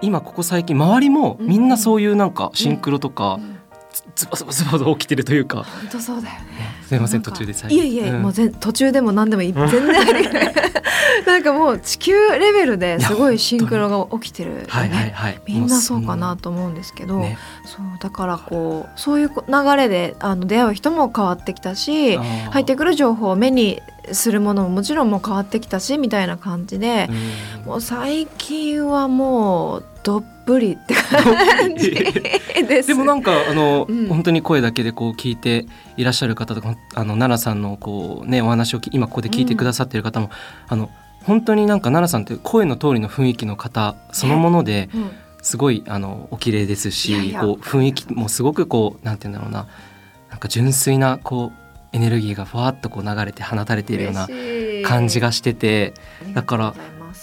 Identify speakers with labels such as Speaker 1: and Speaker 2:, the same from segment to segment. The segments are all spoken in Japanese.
Speaker 1: 今ここ最近周りもみんなそういうなんかシンクロとか、ズバズバズバズバ起きてるというか。
Speaker 2: 本当そうだよね。
Speaker 1: すみません途中で最
Speaker 2: いえいえ、もう全途中でも何でもいい全然なんかもう地球レベルですごいシンクロが起きてる、ね、
Speaker 1: はいはいはい、
Speaker 2: みんなそうかなと思うんですけど、ね、そうだからこうそういう流れであの出会う人も変わってきたし入ってくる情報を目にするものももちろんもう変わってきたしみたいな感じで、もう最近はもうどっぷりって感じで
Speaker 1: す。でもなんかあの、うん、本当に声だけでこう聞いていらっしゃる方とかあの奈々さんのこうねお話を今ここで聞いてくださってる方も、うん、あの本当になんか奈々さんって声の通りの雰囲気の方そのもので、うん、すごいあのお綺麗ですしこう雰囲気もすごくこうなんて言うんだろうな。なんか純粋なこうエネルギーがふわっとこう流れて放たれているような感じがしてて。だから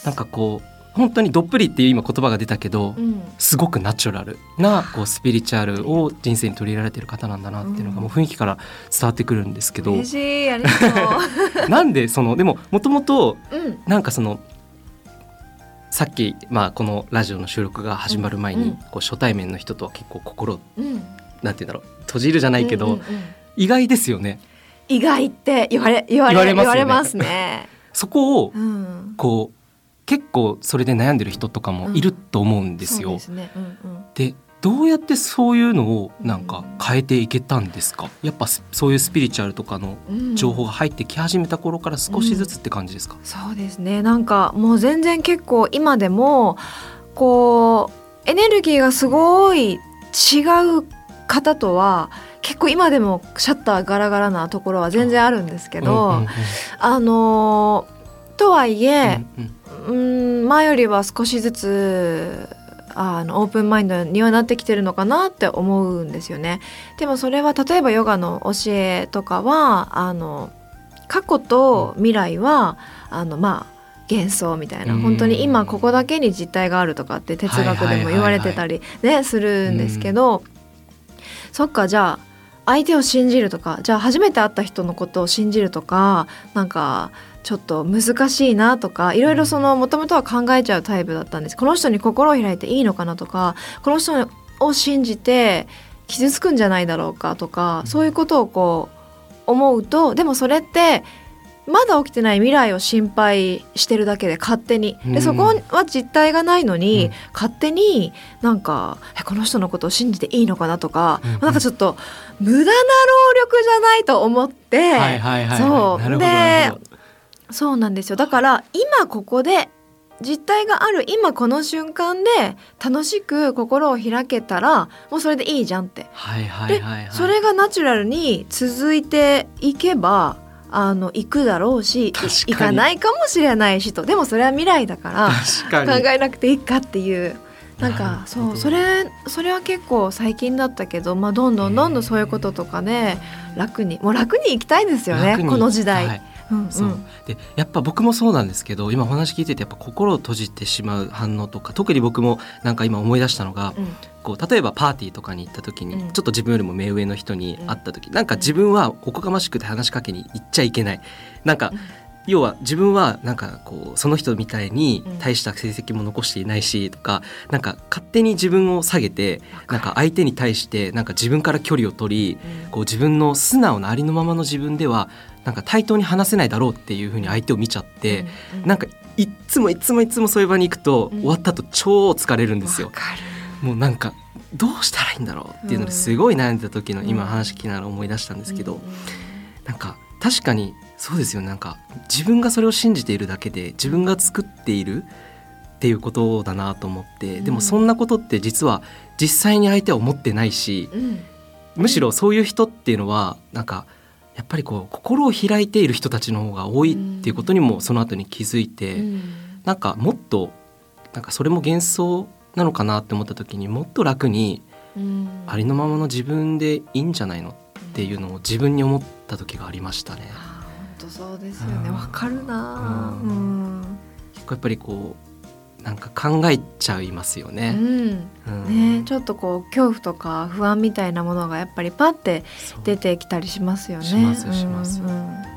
Speaker 1: なんかこう本当にどっぷりっていう今言葉が出たけど、うん、すごくナチュラルなこうスピリチュアルを人生に取り入れられてる方なんだなっていうのがもう雰囲気から伝わってくるんですけど、
Speaker 2: 嬉しいありがと
Speaker 1: う。なんでそのでももともとなんかその、さっき、まあ、このラジオの収録が始まる前に、こう初対面の人とは結構心、うん、なんて言うんだろう閉じるじゃないけど、うんうんうん、意外ですよね。
Speaker 2: 意外って言われ言われ言われますね。
Speaker 1: そこを、こう結構それで悩んでる人とかもいると思うんですよ。でどうやってそういうのをなんか変えていけたんですか、やっぱそういうスピリチュアルとかの情報が入ってき始めた頃から少しずつって感じですか、
Speaker 2: うん、そうですね。なんかもう全然結構今でもこうエネルギーがすごい違う方とは結構今でもシャッターガラガラなところは全然あるんですけど、あのとはいえ、うんうんうん前よりは少しずつあのオープンマインドにはなってきてるのかなって思うんですよね。でもそれは例えばヨガの教えとかはあの過去と未来はあのまあ幻想みたいな。本当に今ここだけに実体があるとかって哲学でも言われてたりねするんですけどそっかじゃあ相手を信じるとかじゃあ初めて会った人のことを信じるとかなんかちょっと難しいなとかいろいろそのもともとは考えちゃうタイプだったんです。この人に心を開いていいのかなとかこの人を信じて傷つくんじゃないだろうかとかそういうことをこう思うとでもそれってまだ起きてない未来を心配してるだけで勝手に。でそこは実態がないのに、うん、勝手になんかこの人のことを信じていいのかなとか、うん、なんかちょっと無駄な労力じゃないと思って、そう。でそうなんですよ。だから今ここで実体がある今この瞬間で楽しく心を開けたらもうそれでいいじゃんって。でそれがナチュラルに続いていけばあの行くだろうし行かないかもしれないしと。でもそれは未来だから考えなくていいかっていう。なんかそうそれそれは結構最近だったけど、まあ、どんどんどんどんそういうこととかで楽にもう楽に行きたいですよねこの時代。はい
Speaker 1: うんうん、そう。でやっぱ僕もそうなんですけど今お話聞いててやっぱ心を閉じてしまう反応とか特に僕もなんか今思い出したのが、うん、こう例えばパーティーとかに行った時に、うん、ちょっと自分よりも目上の人に会った時、うん、なんか自分はおこがましくて話しかけに行っちゃいけない。なんか、要は自分はなんかこうその人みたいに大した成績も残していないしとか、うん、なんか勝手に自分を下げてなんか相手に対してなんか自分から距離を取り、うん、こう自分の素直なありのままの自分ではなんか対等に話せないだろうっていうふうに相手を見ちゃって、うんうん、なんかいっつもいつもいつもそういう場に行くと、終わった後超疲れるんですよ。もうなんかどうしたらいいんだろうっていうのですごい悩んでた時の今話聞きながら思い出したんですけど、なんか確かにそうですよ。なんか自分がそれを信じているだけで自分が作っているっていうことだなと思って、でもそんなことって実は実際に相手は思ってないし、むしろそういう人っていうのはなんかやっぱりこう心を開いている人たちの方が多いっていうことにもその後に気づいて、うん、なんかもっとなんかそれも幻想なのかなって思った時にもっと楽に、ありのままの自分でいいんじゃないのっていうのを自分に思った時がありましたね。
Speaker 2: 本当そうですよね。わ、かるな、うん。
Speaker 1: 結構やっぱりこうなんか考えちゃいますよね。
Speaker 2: ねちょっとこう恐怖とか不安みたいなものがやっぱりパッて出てきたりしますよね。し
Speaker 1: ますします。うん